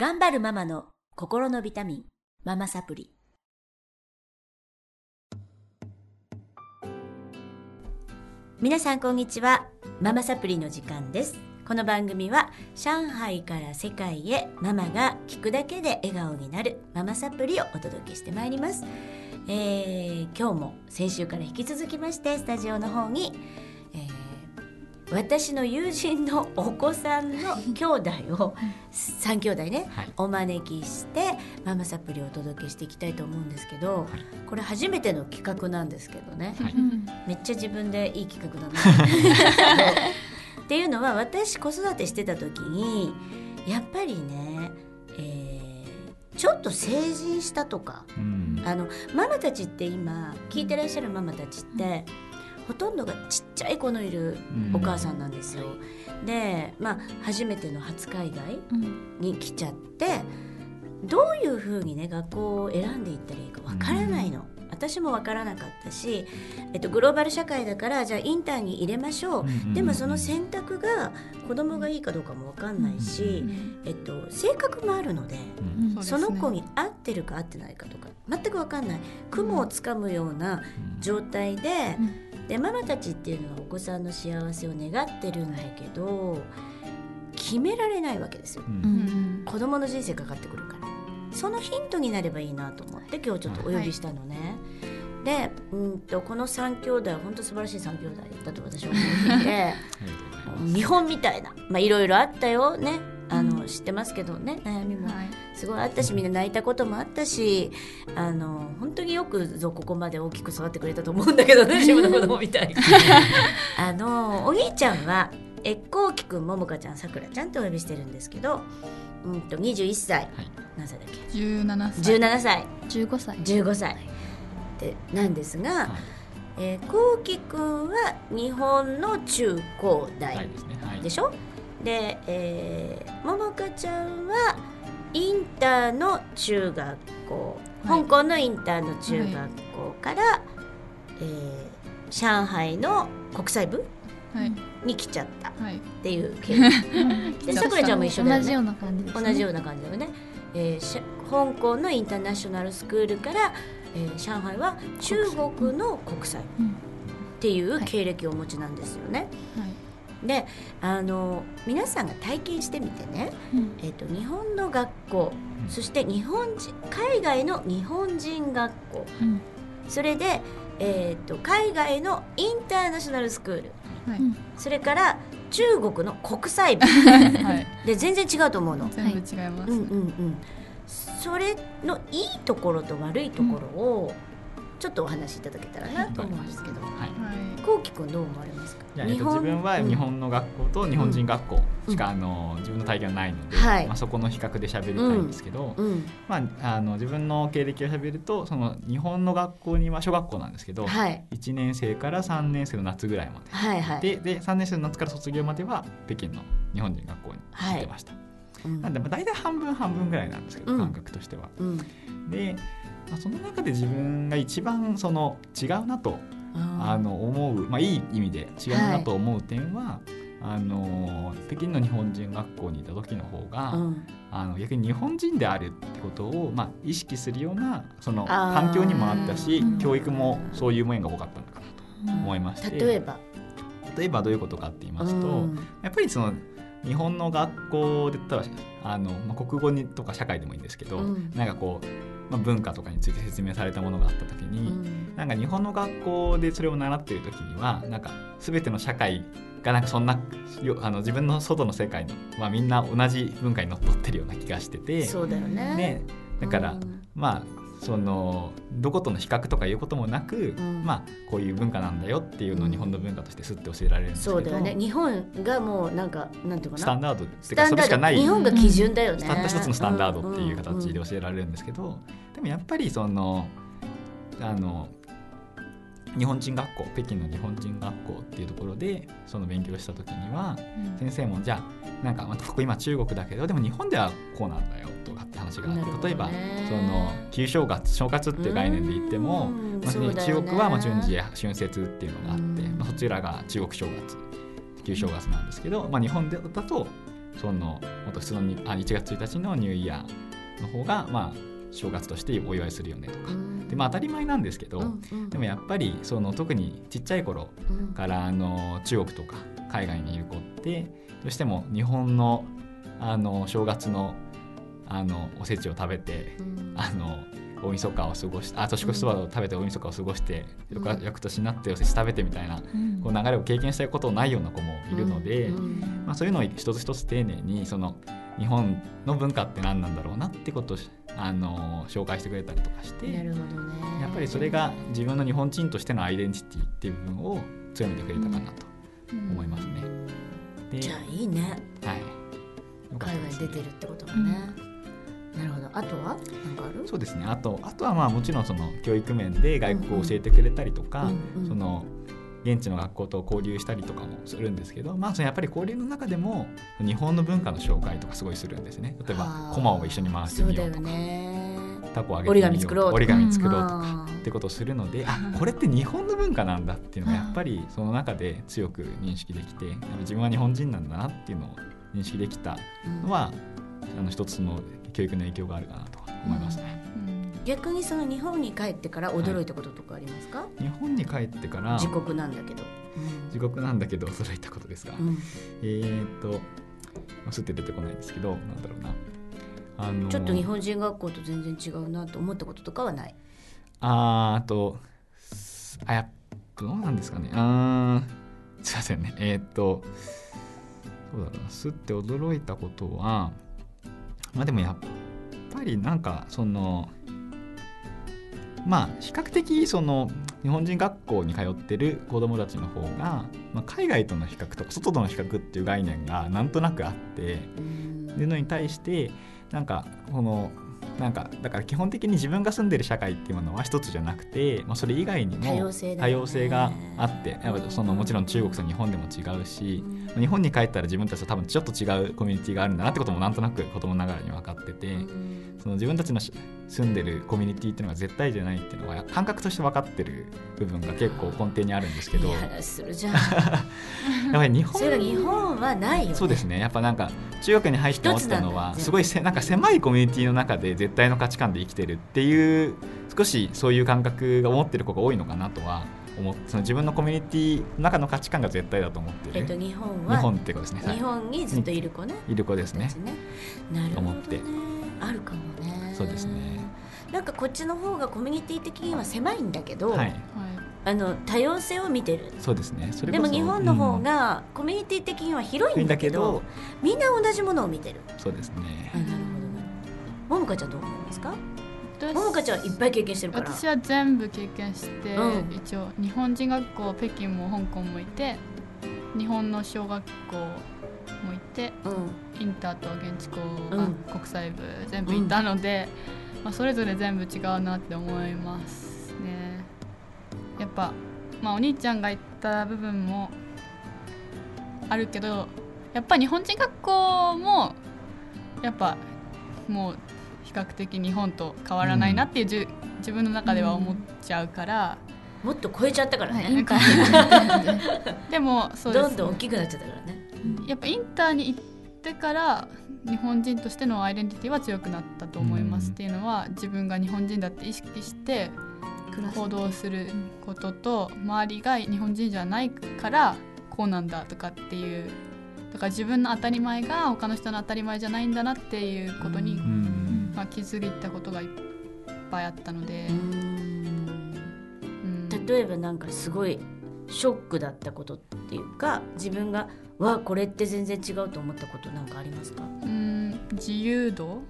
頑張るママの心のビタミン、ママサプリ。皆さんこんにちは。ママサプリの時間です。この番組は上海から世界へママが聞くだけで笑顔になるママサプリをお届けしてまいります。えー、今日も先週から引き続きましてスタジオの方に、私の友人のお子さんの兄弟を3兄弟ね、はい。お招きしてママサプリをお届けしていきたいと思うんですけど、これ初めての企画なんですけどね、はい。めっちゃ自分でいい企画だな。っていうのは私子育てしてた時にやっぱりね、えーちょっと成人したとかうん。あのママたちって今聞いてらっしゃるママたちって、ほとんどがちっちゃい子のいるお母さんなんですよ。で、まあ、初めての初海外に来ちゃってどういうふうにね学校を選んでいったらいいかわからないの。私もわからなかったし、えっと、グローバル社会だからじゃあインターに入れましょう、でもその選択が子供がいいかどうかもわかんないし、えっと、性格もあるので。うん。その子に合ってるか合ってないかとか全く分かんない。雲をつかむような状態で,、でママたちっていうのはお子さんの幸せを願ってるんだけど決められないわけですよ。うん。子供の人生かかってくるから。そのヒントになればいいなと思って今日ちょっとお呼びしたのね。でうんとこの3兄弟は本当素晴らしい3兄弟だと私は思っていて 見本みたいなまあいろいろあったよね。あの、知ってますけどね悩みもすごいあったしみんな泣いたこともあったしあの本当によくぞここまで大きく育ってくれたと思うんだけどね自分の子供みたいに。あのお兄ちゃんはえこうきくんももかちゃんさくらちゃんとお呼びしてるんですけど、うん、と21歳、はい。何歳だっけ？17歳。17歳。15歳。15歳。でなんですが、はい。えー、こうきくんは日本の中高大はいですね。はい。でしょ？で、えー、ももかちゃんはインターの中学校、はい。香港のインターの中学校から、えー上海の国際部はい。に来ちゃったっはい。ていう経緯。でさくらちゃんも一緒だよね。同じような感じです、ね、同じような感じだよね、えーし香港のインターナショナルスクールから、えー上海は中国の国際っていう経歴をお持ちなんですよね。はいであの皆さんが体験してみてね、うん。えー、と日本の学校。うん。そして日本人海外の日本人学校。うん。それで、えー、と海外のインターナショナルスクール。はい。それから中国の国際部。はい。で全然違うと思うの。全部違います。うんうんうん、それのいいところと悪いところをちょっとお話しいただけたらなと思うんですけど、はい。はい。こうきくんどう思われますか？えっと自分は日本の学校と日本人学校しか、あの自分の体験はないので、はい。まあ、そこの比較で喋りたいんですけど、うん、まあ、あの自分の経歴を喋るとその日本の学校には小学校なんですけど、はい。1年生から3年生の夏ぐらいまで。はいはい。でで3年生の夏から卒業までは北京の日本人学校に行ってました、うん。なんでまあ大体半分半分ぐらいなんですけど、うん。感覚としては。うん。で、まあ、その中で自分が一番その違うなとあの思う、まあ、いい意味で違うなと思う点は、あの北京の日本人学校にいた時の方が、うん。あの逆に日本人であるってことを、まあ、意識するようなその環境にもあったしうん。教育もそういう面が多かったのかなと思いまして。例えば、例えばどういうことかって言いますと、うん。やっぱりその日本の学校で言ったらあの、まあ、国語にとか社会でもいいんですけど、うん。なんかこう、まあ、文化とかについて説明されたものがあった時に、うん。なんか日本の学校でそれを習っている時にはなんか全ての社会がなんかそんなよあの自分の外の世界の、まあ、みんな同じ文化にのっとってるような気がしてて、そうだよね。ね、だから、うん。まあそのどことの比較とかいうこともなく、うん。まあこういう文化なんだよっていうのを日本の文化としてすって教えられるんですけど、そうだよね。日本がもうなんかなんていうかな？スタンダードってかそれしかない日本が基準だよね、たった一つのスタンダードっていう形で教えられるんですけど、でもやっぱりそのあの日本人学校北京の日本人学校っていうところでその勉強した時には先生もじゃあなんかまあここ今中国だけどでも日本ではこうなんだよとかって話があって、例えばその旧正月正月っていう概念で言っても、うん。まあ中国はまあ春節や春節っていうのがあって、うん。まあ、そちらが中国正月旧正月なんですけど、まあ、日本でだとそのもっと普通のにあ1月1日のニューイヤーの方がまあ正月としてお祝いするよねとか、でまあ当たり前なんですけど、うんうん。でもやっぱりその特にちっちゃい頃うん。からあの中国とか海外にいる子ってどうしても日本のあの正月のあのおせちを食べてうん。あの大晦日を過ごしあ年越しそばを食べて大晦日を過ごして、うん。翌翌年になっておせち食べてみたいなうん。こう流れを経験したことないような子もいるので、うん。まあ、そういうのを一つ一つ丁寧にその日本の文化って何なんだろうなってことをしあの紹介してくれたりとかしてなるほどね。やっぱりそれが自分の日本人としてのアイデンティティっていう部分を強めてくれたかなと思いますね。でじゃあいいね。はい、海外出てるってこともね、なるほど。あとは？何かある？そうですね。あとあとはまあもちろんその教育面で外国を教えてくれたりとか、うんうん。その現地の学校と交流したりとかもするんですけど、まあ、そのやっぱり交流の中でも日本の文化の紹介とかすごいするんですね。例えばコマを一緒に回してみようとか。ね。タコをあげて折りみよう紙作ろう折り紙作ろうとか、あってことをするのであこれって日本の文化なんだっていうのがやっぱりその中で強く認識できて自分は日本人なんだなっていうのを認識できたーのはあの一つの教育の影響があるかなと思いますね。うん逆にその日本に帰ってから驚いたこととかありますか、日本に帰ってから自国なんだけど、自国なんだけど驚いたことですが、うん。うんえーっとすって出てこないんですけどなんだろうな。あのちょっと日本人学校と全然違うなと思ったこととかはない？あーあとあやどうなんですかね？あーすいませんね。えーっとそうだな。すって驚いたことはまあでもやっぱりなんかそのまあ比較的その日本人学校に通ってる子どもたちの方が、まあ、海外との比較とか外との比較っていう概念がなんとなくあってうん。いうのに対してなんかこのなんかだから基本的に自分が住んでる社会っていうものは一つじゃなくて、まあ、それ以外にも多様性があってやっぱそのもちろん中国と日本でも違うし日本に帰ったら自分たちと多分ちょっと違うコミュニティがあるんだなってこともなんとなく子供ながらに分かってて。うん。その自分たちのし住んでるコミュニティっていうのが絶対じゃないっていうのは感覚として分かってる部分が結構根底にあるんですけど。やっぱり日本 日本はないよね。そうですね。やっぱなんか中学に入って思ったのはすごいせなんか狭いコミュニティの中で絶対の価値観で生きてるっていう少しそういう感覚が思ってる子が多いのかなとは思っその自分のコミュニティの中の価値観が絶対だと思ってる、えっと日本は日本ってことですね、はい。日本にずっといる子ね。いる子ですね。ね。なるほどね。思って。あるかもね。そうですね。なんかこっちの方がコミュニティ的には狭いんだけど、はい。はい。あの多様性を見てる。そうですね。それでも日本の方うん。がコミュニティ的には広いんだけど,、広いんだみんな同じものを見てる。そうですね。なるほどももかちゃんどう思いますか？私ももかちゃんはいっぱい経験してるから。私は全部経験して、うん。一応日本人学校北京も香港もいて日本の小学校もいてうん。インターと現地校、うんあ国際部全部いたので、まあ、それぞれ全部違うなって思いますね。やっぱ、まあ、お兄ちゃんが言った部分もあるけどやっぱ日本人学校もやっぱもう比較的日本と変わらないなっていうじゅ、自分の中では思っちゃうから、もっと超えちゃったからね、はい、インターでもそうです。どんどん大きくなっちゃったからね。やっぱインターに行ってから日本人としてのアイデンティティは強くなったと思います、うんっていうのは自分が日本人だって意識して行動することと周りが日本人じゃないからこうなんだとかっていうだから自分の当たり前が他の人の当たり前じゃないんだなっていうことに、うんまあ、気づいたことがいっぱいあったので。例えばなんかすごいショックだったことっていうか自分がわこれって全然違うと思ったことなんかありますか？うん。自由度？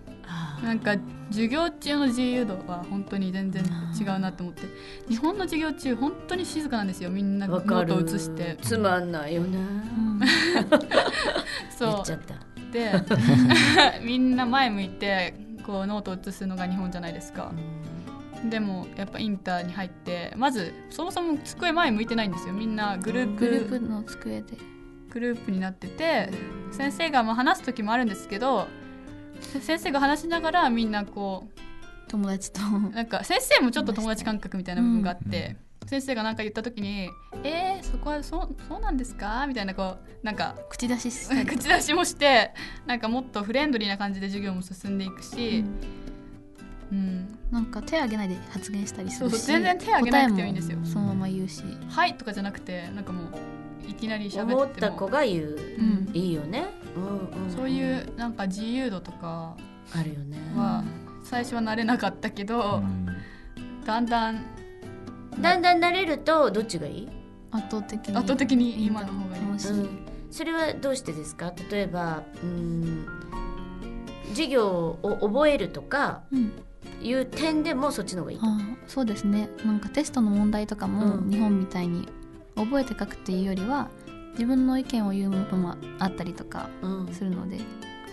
なんか授業中の自由度は本当に全然違うなと思って。日本の授業中本当に静かなんですよ。みんなノート写して。つまんないよね。言そっちゃった。うで みんな前向いてこうノート写すのが日本じゃないですか。でもやっぱインターに入ってまずそもそも机前向いてないんですよ。みんなグループグループの机で。グループになってて先生がまあ話す時もあるんですけどせ先生が話しながらみんなこう友達と。なんか先生もちょっと友達感覚みたいな部分があって、先生が何か言った時に「えー、そこはそうそうなんですか?」みたいなこうなんか口出しし 口出しもしてなんかもっとフレンドリーな感じで授業も進んでいくうし、ん。うん。なんか手挙げないで発言したりするし全然手挙げなくてもいいんですよ。そのまま言うし、はい」とかじゃなくてなんかもういきなり喋っても。思った子が言う、うん。いいよね、うんうん、そういうなんか自由度とかあるよね。は最初は慣れなかったけど、うん。だんだんだんだん慣れるとどっちがいい、圧倒的に。圧倒的に今の方がいい。楽しい、うん、それはどうしてですか？例えばうん授業を覚えるとかうん。いう点でもそっちの方がいいと。あーそうですね。なんかテストの問題とかもうん。日本みたいに覚えて書くっていうよりは自分の意見を言うものもあったりとかうん。するので。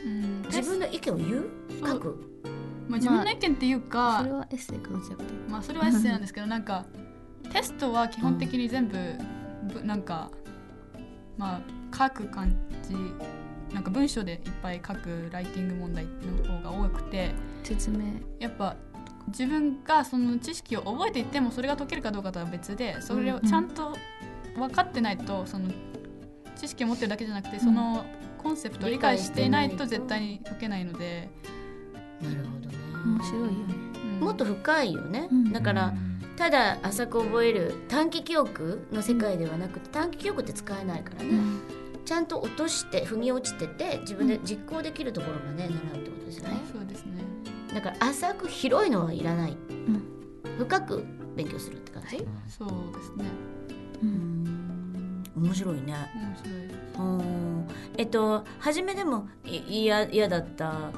うん。自分の意見を言う？書く？まあ、自分の意見っていうか、それはエッセイかどちらかといまあそれはエッセイなんですけどなんかテストは基本的に全部、ぶなんかまあ書く感じなんか文章でいっぱい書くライティング問題の方が多くて説明。やっぱ自分がその知識を覚えていってもそれが解けるかどうかとは別でそれをちゃんと分かってないとその知識を持ってるだけじゃなくてそのコンセプトを理解していないと絶対に解けないので、なるほどね。面白いよね。うん。もっと深いよね、うん。だからうんただ浅く覚える短期記憶の世界ではなくて短期記憶って使えないからね、うん。ちゃんと落として腑に落ちてて自分で実行できるところまで習うってことですよね、そうですね。だから浅く広いのはいらない、ん。深く勉強するって感じ、そうですね。ううん。ん面白いね。面白いえっと初めでもい嫌嫌だった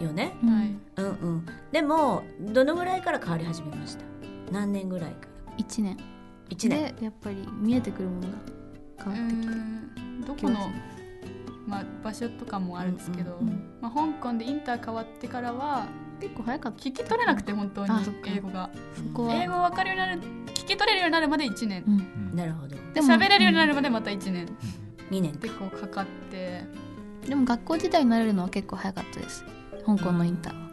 よね。うんはい。うんうん。でもどのぐらいから変わり始めました？何年ぐらいから？1年。1年。でやっぱり見えてくるものがう変わってきたん。どこの、まあ、場所とかもあるんですけど、うんうんまあ、香港でインター変わってからは結構早かった。聞き取れなくて本当に英語が。英語分かるようになる聞き取れるようになるまで1年。うん。うんなるほど。でも喋れるようになるまでまた1年。2年。結構かかって。でも学校自体になれるのは結構早かったです。香港のインターは。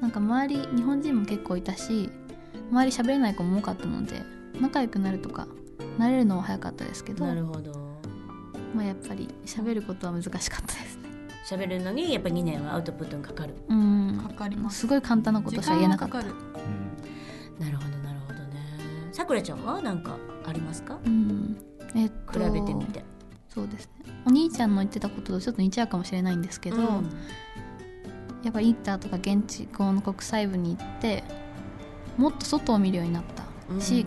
なんか周り日本人も結構いたし周り喋れない子も多かったので仲良くなるとか慣れるのは早かったですけどなるほど。まあ、やっぱり喋ることは難しかったですね。喋るのにやっぱ2年はアウトプットにかかる。うん。かかります。すごい簡単なことしか言えなかった。なるほどなるほどね。さくらちゃんは何かありますか？うん。えっ比とべてみて。そうですね。お兄ちゃんの言ってたこととちょっと似ちゃうかもしれないんですけど、うん。やっぱインターとか現地校の国際部に行ってもっと外を見るようになった。し、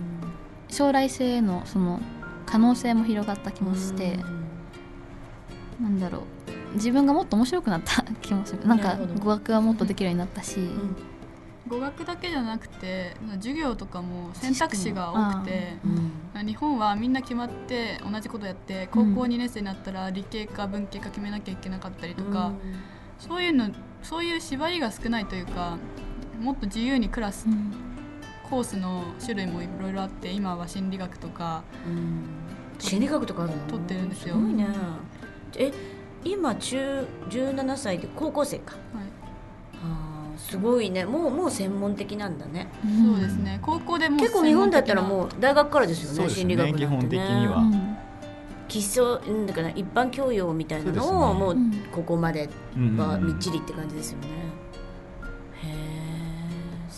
将来性へのその可能性も広がった気もして、なんだろう。自分がもっと面白くなった 気もする。なんか語学はもっとできるようになったし、うん。語学だけじゃなくて授業とかも選択肢が多くてうん。日本はみんな決まって同じことやって高校2年生になったら理系か文系か決めなきゃいけなかったりとか、そういうのそういう縛りが少ないというかもっと自由にクラスうんコースの種類もいろいろあって今は心理学とかうん。心理学とかあるの？取ってるんですよ。すごいね。え今中17歳で高校生か。はい。あーすごいね。もうもう専門的なんだね。そうですね。高校でもう結構日本だったら専もう大学からですよねね。心理学ね。基本的には。うん。基礎うんだから一般教養みたいなのをもううん。ここまでうんはみっちりって感じですよね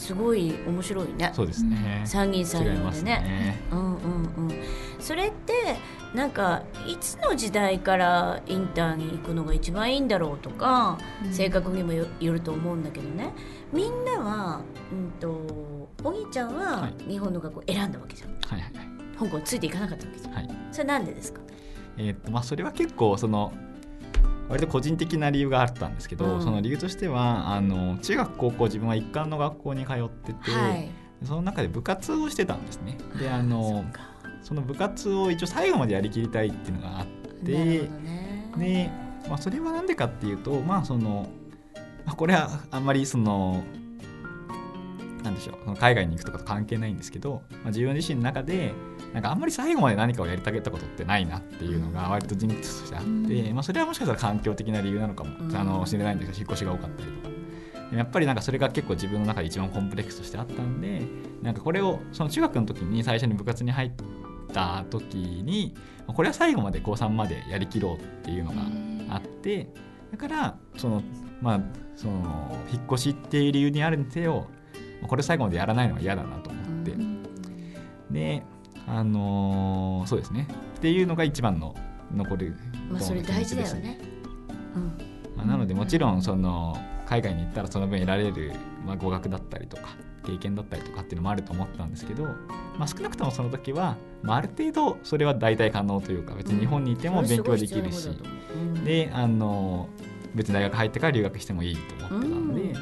すごい面白いね。そうですね。参議院裁違います量でね。ねうんうんうん。それってなんかいつの時代からインターに行くのが一番いいんだろうとか、性格にもよよると思うんだけどね。みんなは、うん、とお兄ちゃんははい。日本の学校選んだわけじゃん、はいはいはい。香港ついていかなかったわけじゃん。はい。それなんでですか？えーっとまあ、それは結構その割と個人的な理由があったんですけど、うん。その理由としてはあの中学高校自分は一貫の学校に通ってて、はい。その中で部活をしてたんですね。であそのその部活を一応最後までやりきりたいっていうのがあってね。で、まあ、それは何でかっていうとまあその、まあ、これはあんまりそのなんでしょう。海外に行くとかと関係ないんですけど、まあ、自分自身の中でなんかあんまり最後まで何かをやりたげたことってないなっていうのが割と人物としてあって、うまあ、それはもしかしたら環境的な理由なのかも、うん。あの知れないんですけど引っ越しが多かったりとか。やっぱりなんかそれが結構自分の中で一番コンプレックスとしてあったんでなんかこれをその中学の時に最初に部活に入った時にこれは最後まで高3までやりきろうっていうのがあってだからそのまあその引っ越しっていう理由にあるにせよこれ最後までやらないのは嫌だなと思って、であのーそうですね。っていうのが一番の残るまあそれ大事だよね。うん。まあ、なのでもちろんその海外に行ったらその分得られる、まあ、語学だったりとか経験だったりとかっていうのもあると思ったんですけど、まあ、少なくともその時は、まあ、ある程度それは代替可能というか別に日本にいても勉強できるし、う。うん。であの別に大学入ってから留学してもいいと思ってたんで、うん。だ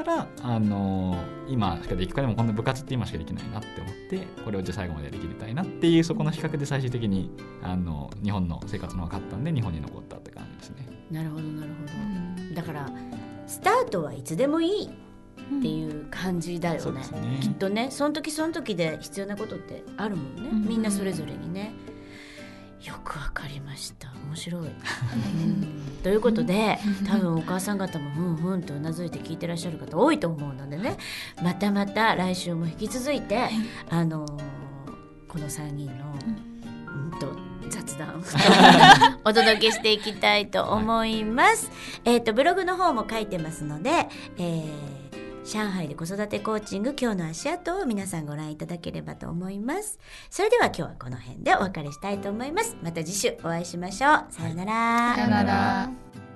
ったらあの今しかできるかでもこんな部活って今しかできないなって思ってこれをじゃあ最後までやりきりたいなっていうそこの比較で最終的にあの日本の生活の方が勝ったんで日本に残ったって感じですね。なるほどなるほうんど。だからスタートはいつでもいいっていう感じだよねそうです。ねきっとねその時その時で必要なことってあるもんね、うんみんなそれぞれにねよくわかりました。面白い、うん。ということで多分お母さん方もふんふんとうなずいて聞いてらっしゃる方多いと思うのでね。またまた来週も引き続いてあのーこの3人の、うん、と雑談 お届けしていきたいと思います。えっ、とブログの方も書いてますので、えー上海で子育てコーチング今日の足跡を皆さんご覧いただければと思います。それでは今日はこの辺でお別れしたいと思います。また次週お会いしましょう。さようなら。さよなら